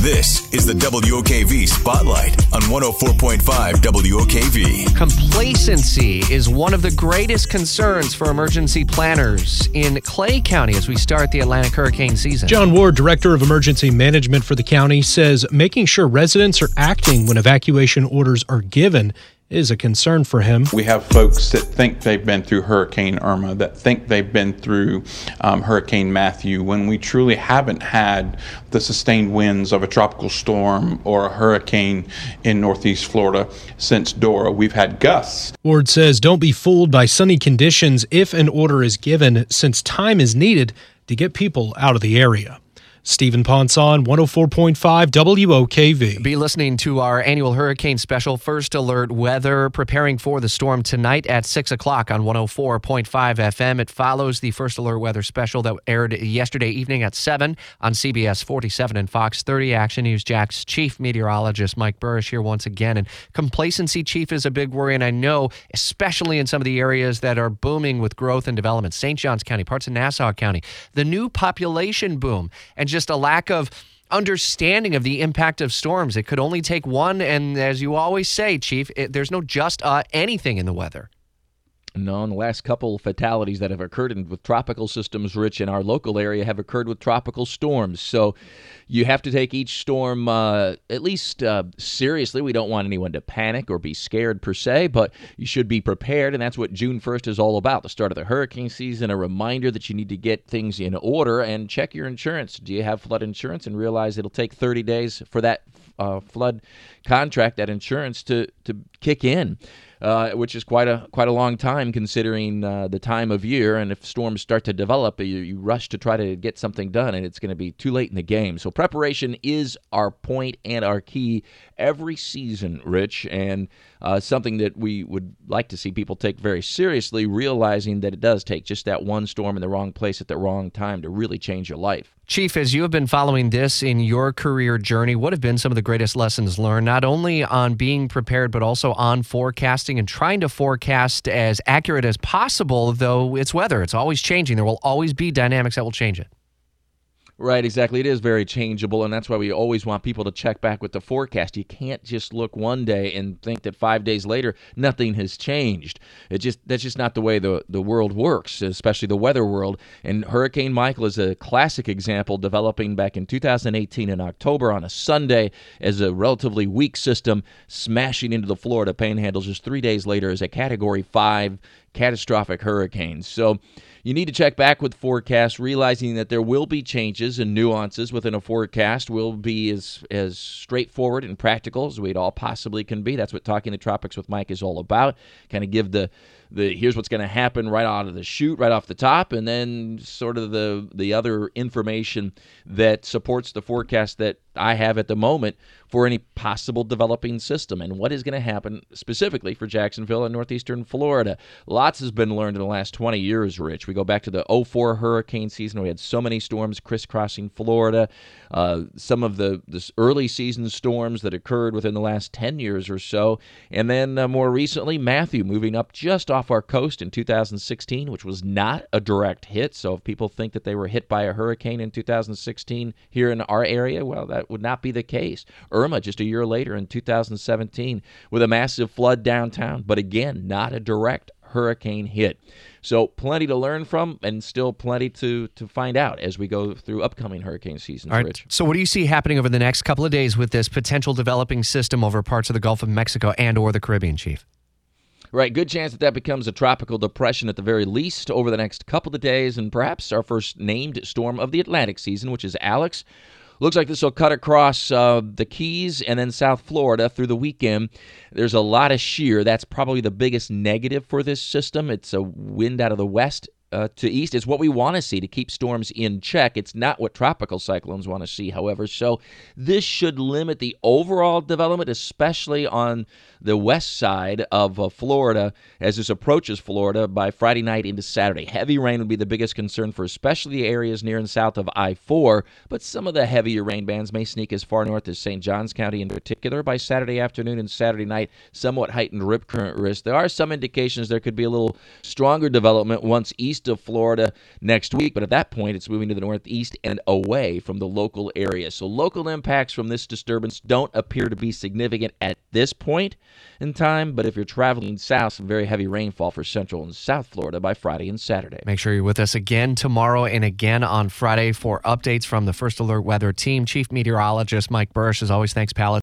This is the WOKV Spotlight on 104.5 WOKV. Complacency is one of the greatest concerns for emergency planners in Clay County as we start the Atlantic hurricane season. John Ward, Director of Emergency Management for the county, says making sure residents are acting when evacuation orders are given is a concern for him. We have folks that think they've been through Hurricane Irma, that think they've been through um, Hurricane Matthew, when we truly haven't had the sustained winds of a tropical storm or a hurricane in northeast Florida since Dora. We've had gusts. Ward says don't be fooled by sunny conditions if an order is given, since time is needed to get people out of the area. Stephen Ponson, 104.5 WOKV. Be listening to our annual hurricane special, First Alert Weather, preparing for the storm tonight at 6 o'clock on 104.5 FM. It follows the First Alert Weather special that aired yesterday evening at 7 on CBS 47 and Fox 30. Action News Jax chief meteorologist Mike Buresh here once again. And complacency, chief, is a big worry. And I know, especially in some of the areas that are booming with growth and development, St. Johns County, parts of Nassau County, the new population boom, and just just a lack of understanding of the impact of storms. It could only take one, and as you always say, Chief, it, there's no just uh, anything in the weather. No, the last couple fatalities that have occurred with tropical systems, Rich, in our local area have occurred with tropical storms. So you have to take each storm uh, at least uh, seriously. We don't want anyone to panic or be scared per se, but you should be prepared, and that's what June 1st is all about the start of the hurricane season, a reminder that you need to get things in order and check your insurance. Do you have flood insurance? And realize it'll take 30 days for that uh, flood contract, that insurance, to, to kick in uh, which is quite a quite a long time considering uh, the time of year. And if storms start to develop, you, you rush to try to get something done, and it's going to be too late in the game. So preparation is our point and our key every season, Rich, and uh, something that we would like to see people take very seriously, realizing that it does take just that one storm in the wrong place at the wrong time to really change your life. Chief, as you have been following this in your career journey, what have been some of the greatest lessons learned, not only on being prepared, but also on forecasting and trying to forecast as accurate as possible, though it's weather? It's always changing. There will always be dynamics that will change it. Right, exactly. It is very changeable, and that's why we always want people to check back with the forecast. You can't just look one day and think that five days later nothing has changed. It just that's just not the way the the world works, especially the weather world. And Hurricane Michael is a classic example, developing back in 2018 in October on a Sunday as a relatively weak system, smashing into the Florida Panhandle just three days later as a Category Five catastrophic hurricanes. So you need to check back with forecasts, realizing that there will be changes and nuances within a forecast. Will be as as straightforward and practical as we'd all possibly can be. That's what talking the tropics with Mike is all about. Kind of give the the here's what's going to happen right out of the chute, right off the top, and then sort of the the other information that supports the forecast that I have at the moment for any possible developing system and what is going to happen specifically for Jacksonville and northeastern Florida. Lots has been learned in the last 20 years, Rich. We go back to the 04 hurricane season. We had so many storms crisscrossing Florida. Uh, some of the this early season storms that occurred within the last 10 years or so. And then uh, more recently, Matthew moving up just off our coast in 2016, which was not a direct hit. So if people think that they were hit by a hurricane in 2016 here in our area, well, that would not be the case. Irma just a year later in 2017 with a massive flood downtown, but again, not a direct hurricane hit. So plenty to learn from and still plenty to to find out as we go through upcoming hurricane seasons, All right. Rich. So what do you see happening over the next couple of days with this potential developing system over parts of the Gulf of Mexico and or the Caribbean, Chief? Right, good chance that that becomes a tropical depression at the very least over the next couple of days, and perhaps our first named storm of the Atlantic season, which is Alex. Looks like this will cut across uh, the Keys and then South Florida through the weekend. There's a lot of shear. That's probably the biggest negative for this system. It's a wind out of the west uh, to east is what we want to see to keep storms in check. It's not what tropical cyclones want to see, however. So this should limit the overall development, especially on the west side of uh, Florida as this approaches Florida by Friday night into Saturday. Heavy rain would be the biggest concern for especially the areas near and south of I 4, but some of the heavier rain bands may sneak as far north as St. Johns County in particular by Saturday afternoon and Saturday night. Somewhat heightened rip current risk. There are some indications there could be a little stronger development once east east of Florida next week, but at that point, it's moving to the northeast and away from the local area. So local impacts from this disturbance don't appear to be significant at this point in time, but if you're traveling south, some very heavy rainfall for central and south Florida by Friday and Saturday. Make sure you're with us again tomorrow and again on Friday for updates from the First Alert Weather Team. Chief Meteorologist Mike Buresh, as always, thanks, pal.